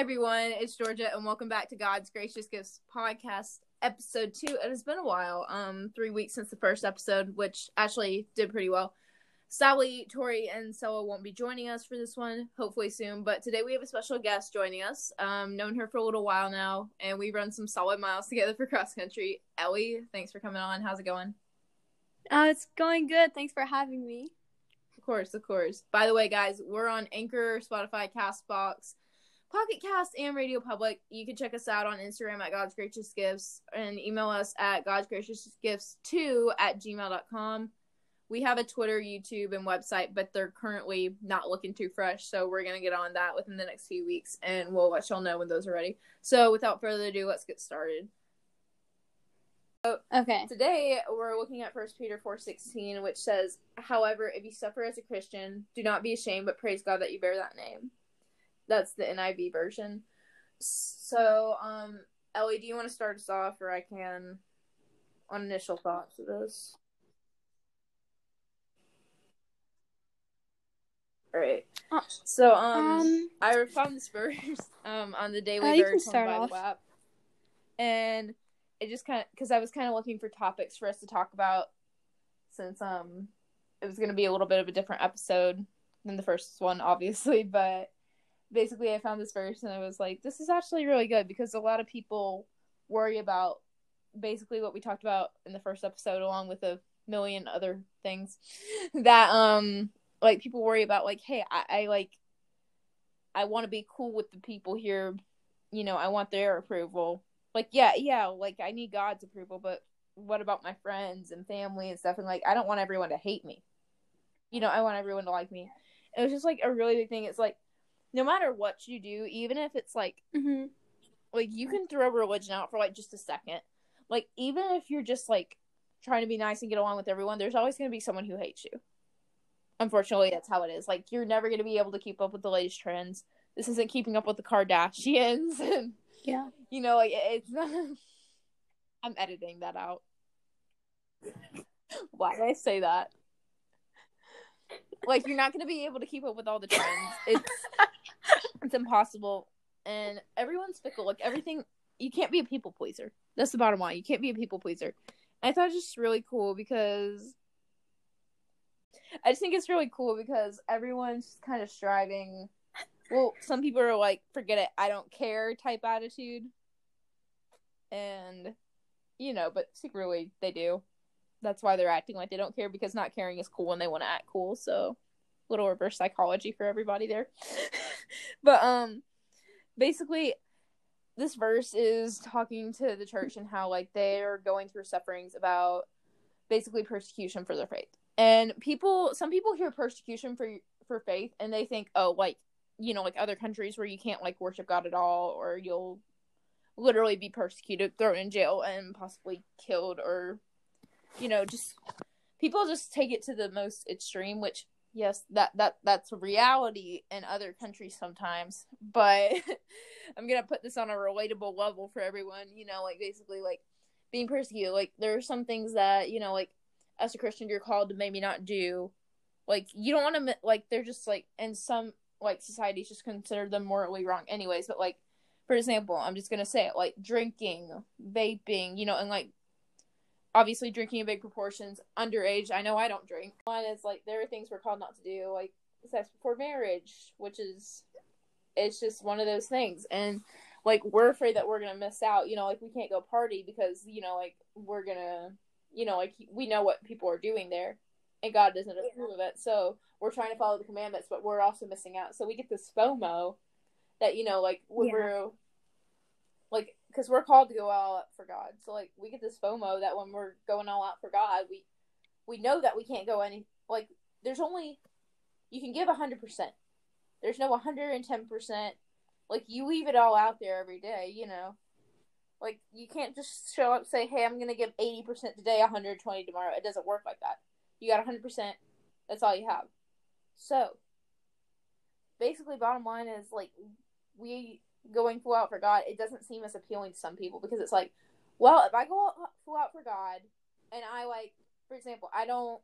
Everyone, it's Georgia, and welcome back to God's Gracious Gifts podcast, episode two. It has been a while, um, three weeks since the first episode, which actually did pretty well. Sally, Tori and Stella won't be joining us for this one, hopefully soon. But today we have a special guest joining us. Um, known her for a little while now, and we run some solid miles together for cross country. Ellie, thanks for coming on. How's it going? Uh, it's going good. Thanks for having me. Of course, of course. By the way, guys, we're on Anchor, Spotify, Castbox, Pocket Cast, and Radio Public. You can check us out on Instagram at God's Gracious Gifts and email us at God's Gracious Gifts 2 at gmail.com. We have a Twitter, YouTube, and website, but they're currently not looking too fresh. So we're going to get on that within the next few weeks and we'll let y'all know when those are ready. So without further ado, let's get started. So Okay. Today we're looking at First Peter four sixteen, which says, "However, if you suffer as a Christian, do not be ashamed, but praise God that you bear that name." That's the NIV version. So, um, Ellie, do you want to start us off, or I can on initial thoughts of this? All right. Uh, So, um, Um, I found this verse um on the Daily Uh, can Verse Bible off. app, and it just kind of because I was kind of looking for topics for us to talk about since um it was going to be a little bit of a different episode than the first one, obviously, but basically I found this verse and I was like, this is actually really good because a lot of people worry about basically what we talked about in the first episode along with a million other things that um like people worry about like hey I, I like I want to be cool with the people here you know I want their approval. Like yeah yeah like I need God's approval but what about my friends and family and stuff? And like I don't want everyone to hate me. You know I want everyone to like me. It was just like a really big thing. It's like no matter what you do even if it's like hmm like you can throw religion out for like just a second. Like even if you're just like trying to be nice and get along with everyone there's always going to be someone who hates you. Unfortunately that's how it is. Like you're never going to be able to keep up with the latest trends. This isn't keeping up with the kardashians and Yeah. you know like it's not i'm editing that out. Why did i say that like you're not going to be able to keep up with all the trends. It's it's impossible. And everyone's fickle. Like everything you can't be a people pleaser. That's the bottom line. You can't be a people pleaser. And i thought it was just really cool because i just think it's really cool because everyone's just kind of striving. Well some people are like forget it i don't care type attitude. And you know but secretly they do that's why they're acting like they don't care because not caring is cool and they want to act cool. So little reverse psychology for everybody there. But um basically this verse is talking to the church and how like they're going through sufferings about basically persecution for their faith. And people some people hear persecution for for faith and they think oh like you know like other countries where you can't like worship god at all or you'll literally be persecuted thrown in jail and possibly killed or you know just people just take it to the most extreme which yes that that that's reality in other countries sometimes but i'm gonna put this on a relatable level for everyone you know like basically like being persecuted like there are some things that you know like as a christian you're called to maybe not do like you don't want to like they're just like in some like societies just consider them morally wrong anyways but like for example i'm just gonna say it like drinking vaping you know and like obviously drinking in big proportions underage i know i don't drink. One is like there are things we're called not to do like sex before marriage which is it's just one of those things. And like we're afraid that we're gonna miss out you know like we can't go party because you know like we're gonna you know like we know what people are doing there and god doesn't approve of it. So we're trying to follow the commandments but we're also missing out. So we get this fomo that you know like when Yeah. we're because we're called to go all out for god. So like we get this fomo that when we're going all out for god we we know that we can't go any like there's only you can give 100% there's no 110% like you leave it all out there every day you know? Like you can't just show up say hey i'm gonna give 80% today 120 tomorrow. It doesn't work like that. You got 100% that's all you have. So basically bottom line is like we going full out for god it doesn't seem as appealing to some people because it's like well if i go full out for god and i like for example i don't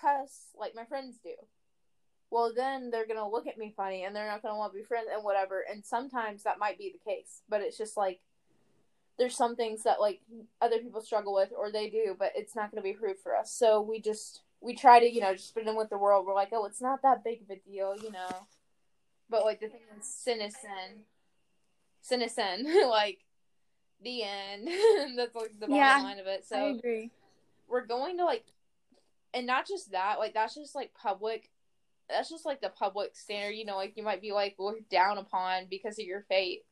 cuss like my friends do well then they're gonna look at me funny and they're not gonna want to be friends and whatever. And sometimes that might be the case, but it's just like there's some things that like other people struggle with or they do, but it's not gonna be approved for us. So we just we try to you know just fit in with the world. We're like, oh, it's not that big of a deal, you know. But like the thing is, sin is sin. Sin is sin. like the end. That's like the bottom Yeah, line of it. So I agree. we're going to like and not just that like that's just like public that's just like the public standard you know like you might be like looked down upon because of your fate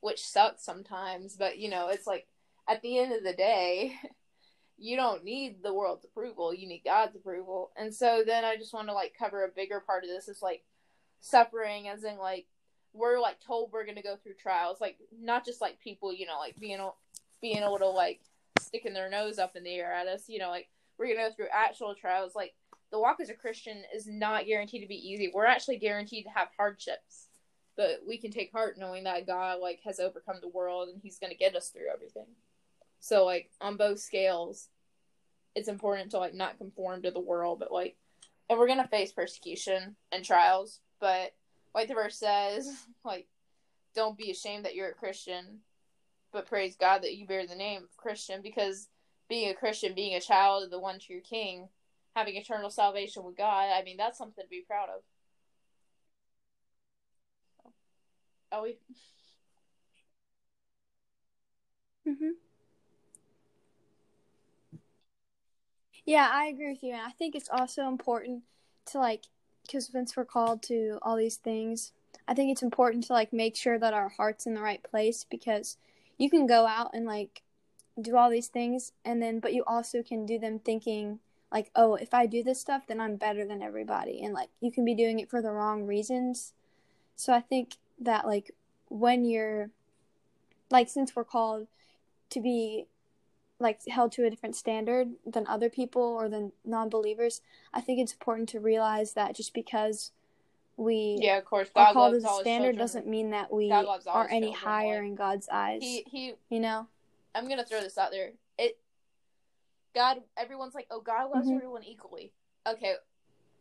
which sucks sometimes but you know it's like at the end of the day you don't need the world's approval you need god's approval and so then i just want to like cover a bigger part of this is like suffering as in like we're like told we're gonna go through trials like not just like people you know like being being able to like sticking their nose up in the air at us you know like we're gonna go through actual trials. Like the walk as a christian is not guaranteed to be easy. We're actually guaranteed to have hardships but we can take heart knowing that god like has overcome the world and he's gonna get us through everything. So like on both scales it's important to like not conform to the world but like and we're gonna face persecution and trials but like the verse says like don't be ashamed that you're a christian but praise god that you bear the name of christian because being a christian being a child of the one true king having eternal salvation with god i mean that's something to be proud of. Oh we? Hmm Yeah, I agree with you, and I think it's also important to like, because since we're called to all these things, I think it's important to like make sure that our heart's in the right place because you can go out and like do all these things, and then but you also can do them thinking like, oh, if I do this stuff, then I'm better than everybody, and like you can be doing it for the wrong reasons. So I think that like when you're like since we're called to be like held to a different standard than other people or than non-believers i think it's important to realize that just because we yeah of course are god called loves as a all standard doesn't mean that we God loves all are any higher like, in god's eyes he he you know? I'm gonna throw this out there. It god everyone's like oh god loves Mhm. everyone equally. Okay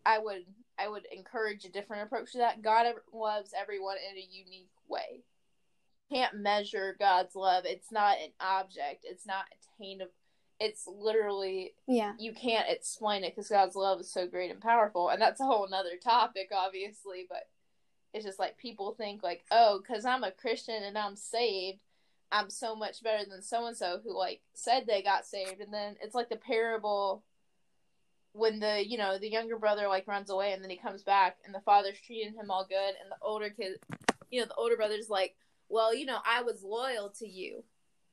i would i would encourage a different approach to that. God loves everyone in a unique way can't measure god's love. It's not an object. It's not attainable. It's literally yeah. you can't explain it because god's love is so great and powerful. And that's a whole nother topic obviously but it's just like people think like oh because i'm a christian and i'm saved i'm so much better than so and so who like said they got saved. And then it's like the parable when the you know the younger brother like runs away and then he comes back and the father's treating him all good and the older kid you know the older brother's like well you know i was loyal to you.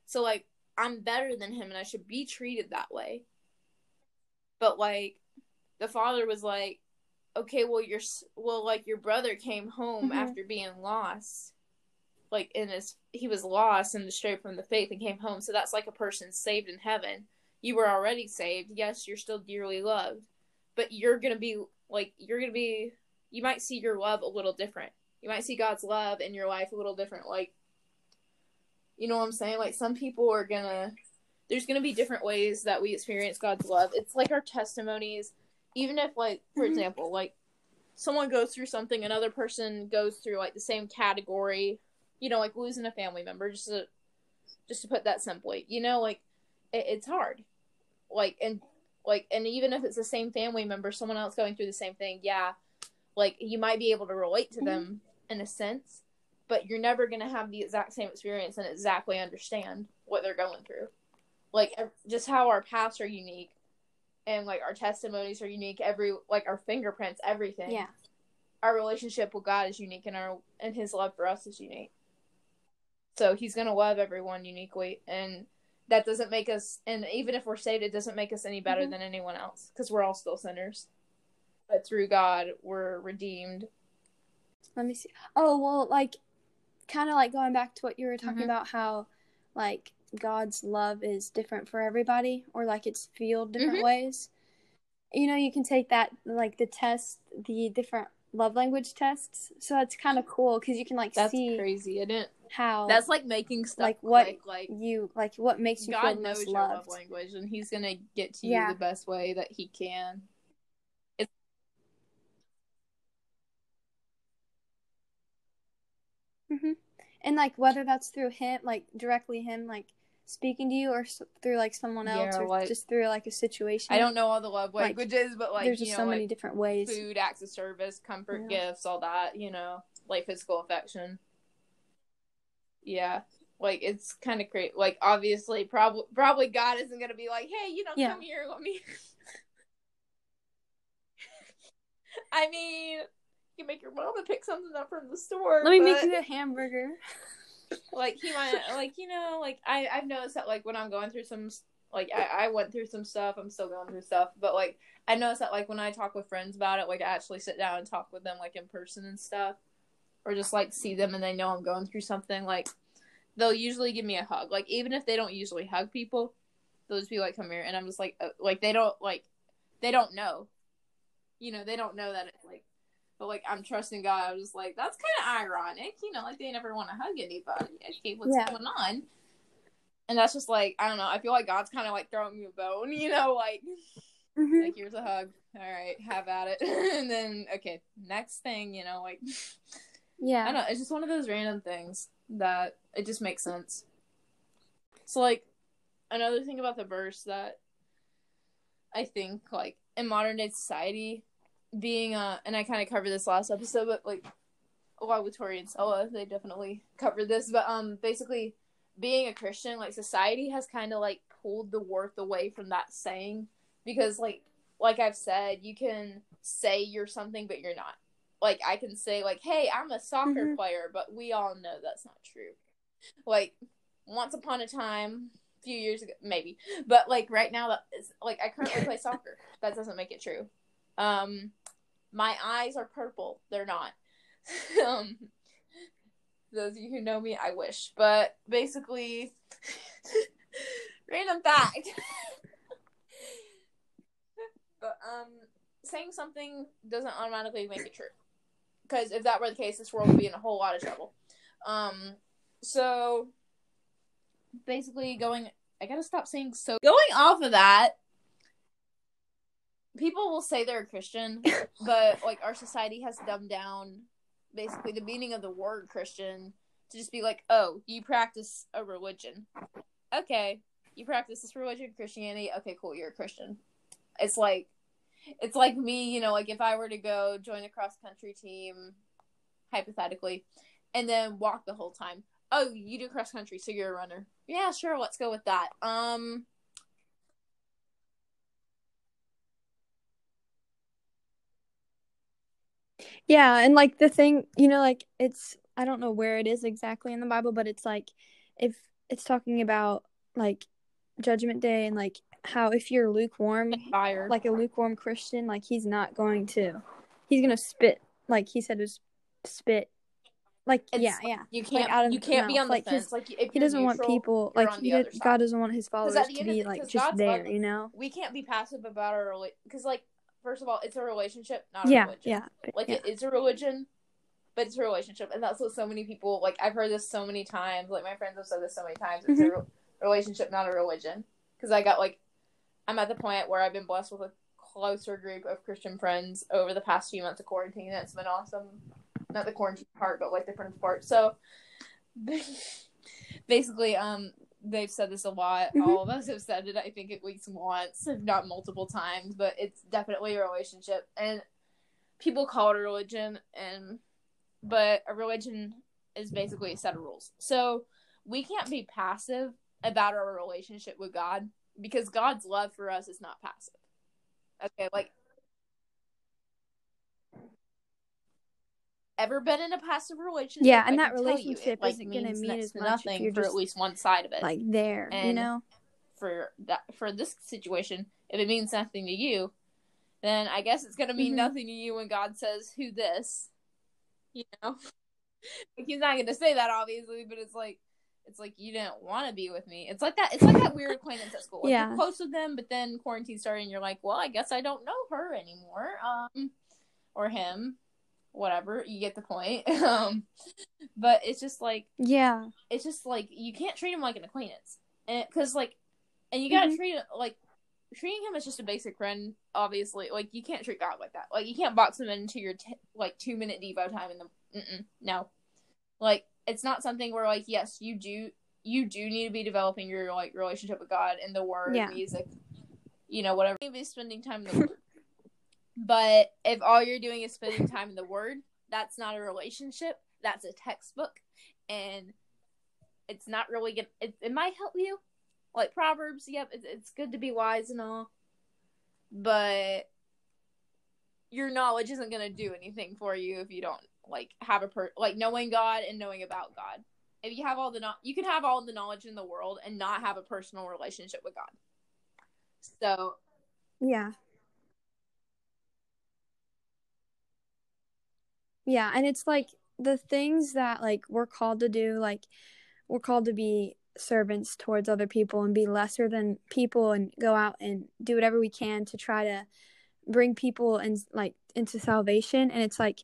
So like i'm better than him and i should be treated that way. But like the father was like okay well your well like your brother came home Mhm. after being lost. Like in his he was lost and straight from the faith and came home. So that's like a person saved in heaven. You were already saved. Yes you're still dearly loved. But you're gonna be like you're gonna be you might see your love a little different you might see god's love in your life a little different like you know what i'm saying like some people are gonna there's gonna be different ways that we experience god's love it's like our testimonies even if like for Mhm. example like someone goes through something another person goes through like the same category you know like losing a family member just to just to put that simply you know like it, it's hard like and like and even if it's the same family member someone else going through the same thing yeah like you might be able to relate to Mhm. them in a sense but you're never going to have the exact same experience and exactly understand what they're going through. Like just how our paths are unique and like our testimonies are unique every like our fingerprints everything. Yeah. Our relationship with god is unique and our and his love for us is unique. So he's going to love everyone uniquely and that doesn't make us and even if we're saved it doesn't make us any better Mhm. than anyone else because we're all still sinners. But through god we're redeemed let me see oh well like kind of like going back to what you were talking Mhm. about how like god's love is different for everybody or like it's fueled different Mhm. ways you know you can take that like the test the different love language tests so it's kind of cool because you can like that's see crazy i didn't how that's like making stuff like what click, like you like what makes you feel god the knows most your love language and he's going to get to you Yeah. the best way that he can Mm-hmm. and like whether that's through him, like directly him, like speaking to you, or s- through like someone else, Yeah, or like- just through like a situation. I don't know all the love Like, languages, but like There's you just know, so many like, different ways. food, acts of service, comfort, gifts, all that, you know, like physical affection. Yeah. Like it's kind of great. Like obviously, probably probably God isn't gonna be like, "Hey, you know, Yeah. come here, let me." I mean, you can make your mama pick something up from the store. Let me make you a hamburger. like he might like you know like I I've noticed that like when I'm going through some like I I went through some stuff I'm still going through stuff but like I noticed that like when I talk with friends about it like I actually sit down and talk with them like in person and stuff or just like see them and they know I'm going through something like they'll usually give me a hug like even if they don't usually hug people they'll just be like come here and I'm just like uh, like they don't like they don't know you know they don't know that it's like but like I'm trusting God. I was just like, that's kind of ironic, you know, like they never want to hug anybody. Okay, what's Yeah. going on? And that's just like I don't know. I feel like God's kind of like throwing me a bone, you know, like Mhm. like here's a hug. All right, have at it. and then okay, next thing, you know, like yeah, I don't know. It's just one of those random things that it just makes sense. So like another thing about the verse that I think like in modern day society being uh and I kind of covered this last episode but like a lot with Tori and Stella they definitely covered this. But um basically being a Christian like society has kind of like pulled the worth away from that saying because like like I've said you can say you're something but you're not. Like I can say like hey I'm a soccer Mhm. player but we all know that's not true. Like once upon a time a few years ago maybe but like right now that is like I currently play soccer. That doesn't make it true. Um my eyes are purple. They're not. Um those of you who know me I wish. But basically random fact. But um saying something doesn't automatically make it true. Because if that were the case this world would be in a whole lot of trouble. Um so basically going I gotta stop saying so. Going off of that people will say they're a Christian, but like our society has dumbed down basically the meaning of the word Christian to just be like, oh, you practice a religion. Okay, you practice this religion, Christianity. Okay, cool, you're a Christian. It's like, it's like me, you know, like if I were to go join a cross country team, hypothetically, and then walk the whole time. Oh, you do cross country, so you're a runner. Yeah, sure, let's go with that. Um, Yeah, and like the thing, you know, like it's I don't know where it is exactly in the Bible, but it's like if it's talking about like judgment day and like how if you're lukewarm, fire. like a lukewarm Christian, like he's not going to he's going to spit like he said it was spit. Like It's yeah, yeah. You can't. out of you can't be on the like, fence. Like He doesn't want people like did. God doesn't want his followers to be the- like just God's there, you know? we can't be passive about our because like first of all, it's a relationship, not a Yeah, religion. yeah. Like yeah. it is a religion, but it's a relationship, and that's what so many people like. I've heard this so many times. Like my friends have said this so many times. It's a Mm-hmm. re- relationship, not a religion. Because I got like, I'm at the point where I've been blessed with a closer group of Christian friends over the past few months of quarantine. It's been awesome. Not the quarantine part, but like the friends part. So basically, um, they've said this a lot. Mhm. All of us have said it. I think at least once, if not multiple times. But it's definitely a relationship, and people call it a religion, and but a religion is basically a set of rules. So we can't be passive about our relationship with God because God's love for us is not passive. Okay, like ever been in a passive relationship? Yeah, I and that can tell you, relationship it, like, isn't gonna mean next as to much nothing for at least one side of it. like there, you know? for that for this situation, if it means nothing to you, then I guess it's gonna mean Mhm. nothing to you when God says who this. You know? like he's not gonna say that obviously, but it's like it's like you didn't want to be with me. It's like that. It's like that weird acquaintance at school. Like, Yeah. You're close with them, but then quarantine started, and you're like, well, I guess I don't know her anymore, um, or him, whatever. You get the point. um, but it's just like Yeah. it's just like you can't treat him like an acquaintance, and because like, and you gotta Mhm. treat it like treating him as just a basic friend. Obviously, like you can't treat God like that. Like you can't box him into your t- like two minute devo time in the. No, like it's not something where like yes, you do you do need to be developing your like relationship with God and the word, Yeah. music, you know, whatever. You need to be spending time in the word. But if all you're doing is spending time in the word, that's not a relationship. That's a textbook, and it's not really good. It, it might help you, like Proverbs. Yep, it's, it's good to be wise and all, but your knowledge isn't going to do anything for you if you don't like have a per like knowing God and knowing about God. If you have all the no- you can have all the knowledge in the world and not have a personal relationship with God. So Yeah. Yeah, and it's like the things that like we're called to do, like we're called to be servants towards other people and be lesser than people and go out and do whatever we can to try to bring people and like into salvation and it's like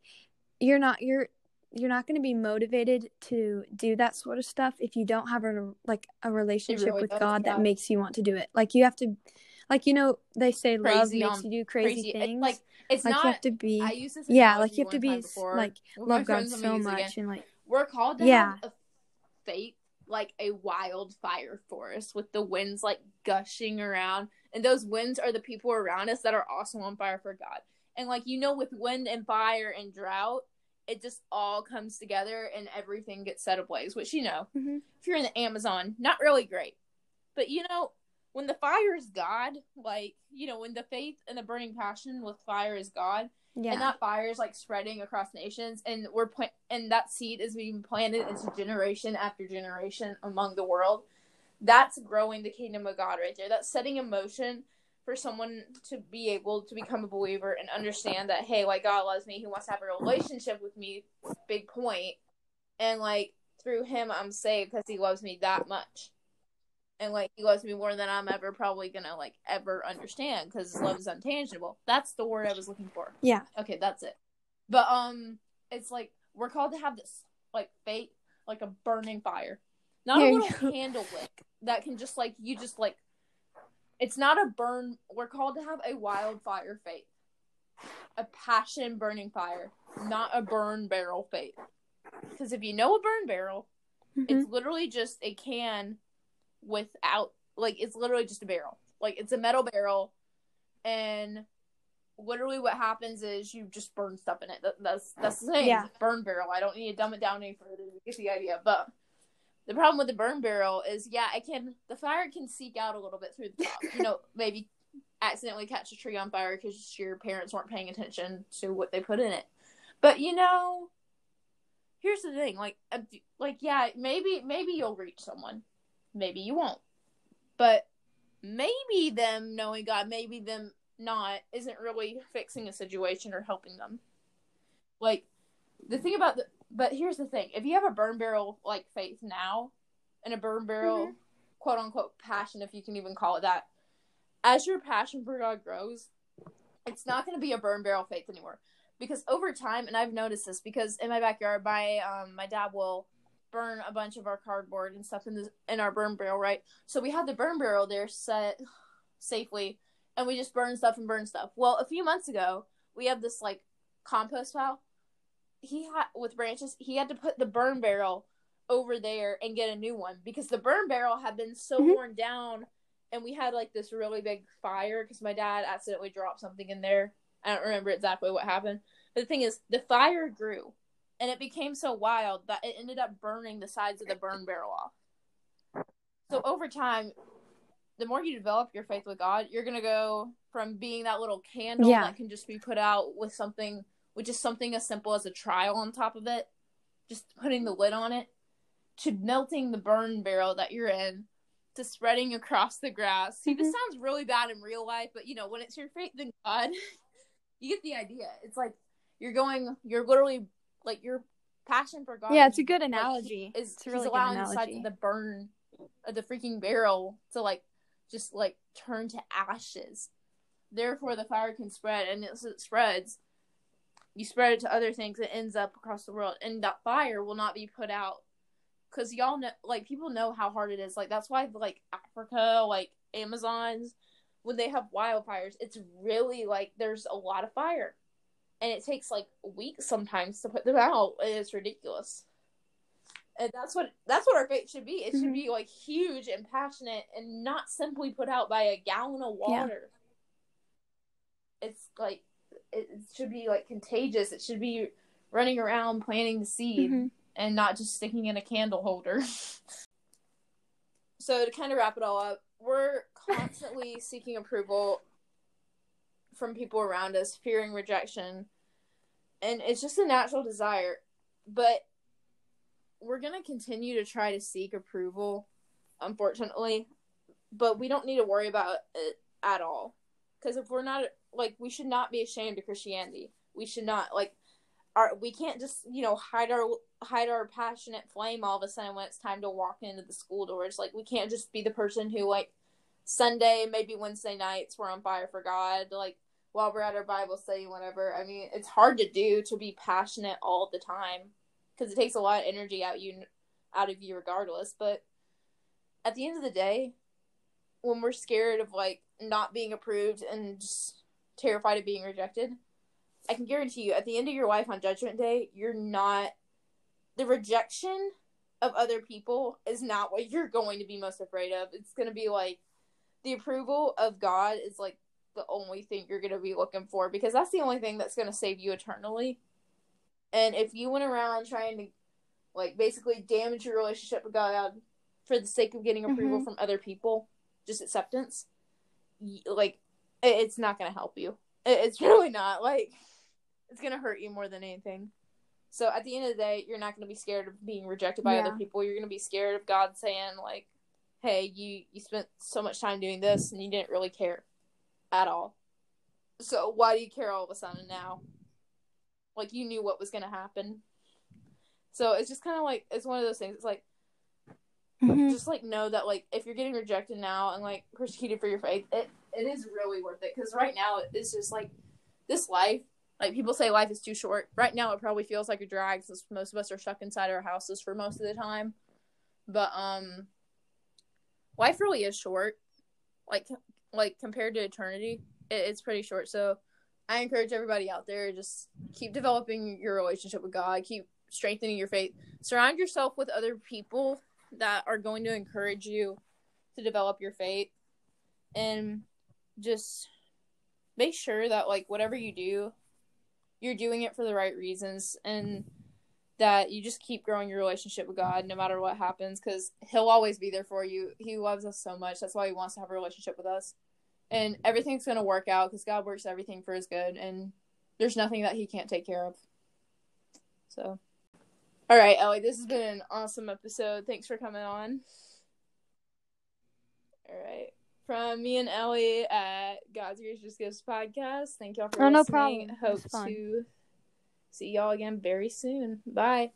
you're not you're you're not going to be motivated to do that sort of stuff if you don't have a like a relationship really with God yeah. that makes you want to do it. Like you have to like you know they say love Crazy makes on- you do crazy, crazy. Things. like it's like not you have to be I use this yeah, like you have to be time s- before like love God friends, I'm gonna so much and like We're called to Yeah. have a faith like a wildfire forest with the winds like gushing around. And those winds are the people around us that are also on fire for God. And like you know, with wind and fire and drought, it just all comes together and everything gets set ablaze. Which you know, Mhm. if you're in the Amazon, not really great. But you know, when the fire is God, like you know, when the faith and the burning passion with fire is God, yeah. and that fire is like spreading across nations and we're plant and that seed is being planted into generation after generation among the world that's growing the kingdom of god right there. That's setting in motion for someone to be able to become a believer and understand that hey like god loves me. He wants to have a relationship with me. Big point. And like through him i'm saved because he loves me that much and like he loves me more than i'm ever probably gonna like ever understand because love is untangible that's the word i was looking for yeah. Okay, that's it. But um, it's like we're called to have this like faith, like a burning fire, not There a little candle wick that can just like you just like. It's not a burn. We're called to have a wildfire faith, a passion burning fire, not a burn barrel faith. Because if you know a burn barrel, Mhm. it's literally just a can without like it's literally just a barrel. Like it's a metal barrel and literally what happens is you just burn stuff in it. That, that's that's the thing. Yeah. Burn barrel. I don't need to dumb it down any further to get the idea. But the problem with the burn barrel is yeah, it can the fire can seek out a little bit through the top. you know, maybe accidentally catch a tree on fire because your parents weren't paying attention to what they put in it. But you know, here's the thing like like yeah maybe maybe you'll reach someone maybe you won't. But maybe them knowing god maybe them not isn't really fixing a situation or helping them. Like the thing about the but here's the thing. If you have a burn barrel like faith now and a burn barrel Mhm. quote unquote passion if you can even call it that as your passion for god grows it's not going to be a burn barrel faith anymore. Because over time and i've noticed this because in my backyard my um my dad will burn a bunch of our cardboard and stuff in the in our burn barrel right? So we had the burn barrel there set safely and we just burn stuff and burn stuff. Well a few months ago we have this like compost pile. He had with branches he had to put the burn barrel over there and get a new one because the burn barrel had been so Mhm. worn down and we had like this really big fire because my dad accidentally dropped something in there. I don't remember exactly what happened. But the thing is, the fire grew, and it became so wild that it ended up burning the sides of the burn barrel off. So over time, the more you develop your faith with God, you're gonna go from being that little candle Yeah. that can just be put out with something, which is something as simple as a trial on top of it, just putting the lid on it, to melting the burn barrel that you're in, to spreading across the grass. See, this Mhm. sounds really bad in real life, but you know, when it's your faith in God, you get the idea. It's like you're going, you're literally like your passion for God. Yeah, it's a good like, analogy. Is It's really allowing analogy. of the burn of the freaking barrel to like just like turn to ashes. Therefore, the fire can spread, and as it spreads, you spread it to other things. It ends up across the world, and that fire will not be put out because y'all know, like people know how hard it is. Like that's why, like Africa, like Amazons, when they have wildfires, it's really like there's a lot of fire, and it takes like weeks sometimes to put them out. and It's ridiculous. And that's what that's what our faith should be. It should Mhm. be like huge and passionate and not simply put out by a gallon of water. It's like it should be like contagious. It should be running around planting the seed Mhm. and not just sticking in a candle holder. so to kind of wrap it all up, we're constantly seeking approval from people around us, fearing rejection, and it's just a natural desire. But we're gonna continue to try to seek approval, unfortunately. But we don't need to worry about it at all, because if we're not like, we should not be ashamed of Christianity. We should not like our we can't just you know hide our hide our passionate flame all of a sudden when it's time to walk into the school doors like we can't just be the person who like sunday maybe wednesday nights we're on fire for god like while we're at our bible study whatever i mean it's hard to do to be passionate all the time because it takes a lot of energy out you out of you regardless but at the end of the day when we're scared of like not being approved and just terrified of being rejected I can guarantee you, at the end of your life on Judgment Day, you're not. The rejection of other people is not what you're going to be most afraid of. It's going to be like the approval of God is like the only thing you're going to be looking for because that's the only thing that's going to save you eternally. And if you went around trying to, like, basically damage your relationship with God for the sake of getting approval Mhm. from other people, just acceptance, like, it's not going to help you. It's really not. Like, it's gonna hurt you more than anything. So at the end of the day, you're not gonna be scared of being rejected by Yeah. other people. You're gonna be scared of God saying like, "Hey, you you spent so much time doing this and you didn't really care at all. So why do you care all of a sudden now? Like you knew what was gonna happen." So it's just kind of like it's one of those things. It's like Mhm. just like know that like if you're getting rejected now and like persecuted for your faith, it it is really worth it because right now it's just like this life. Like people say life is too short. Right now it probably feels like a drag since most of us are stuck inside our houses for most of the time. But um, life really is short. Like like compared to eternity, it, it's pretty short. So I encourage everybody out there just keep developing your relationship with God. Keep strengthening your faith. Surround yourself with other people that are going to encourage you to develop your faith and just make sure that like whatever you do you're doing it for the right reasons and that you just keep growing your relationship with God no matter what happens cuz he'll always be there for you. He loves us so much. That's why he wants to have a relationship with us. And everything's going to work out cuz God works everything for his good and there's nothing that he can't take care of. So all right, Ellie, this has been an awesome episode. Thanks for coming on. All right. From me and Ellie at God's Gracious Gifts podcast. Thank y'all for Oh, no problem. Hope to see y'all again very soon. Bye.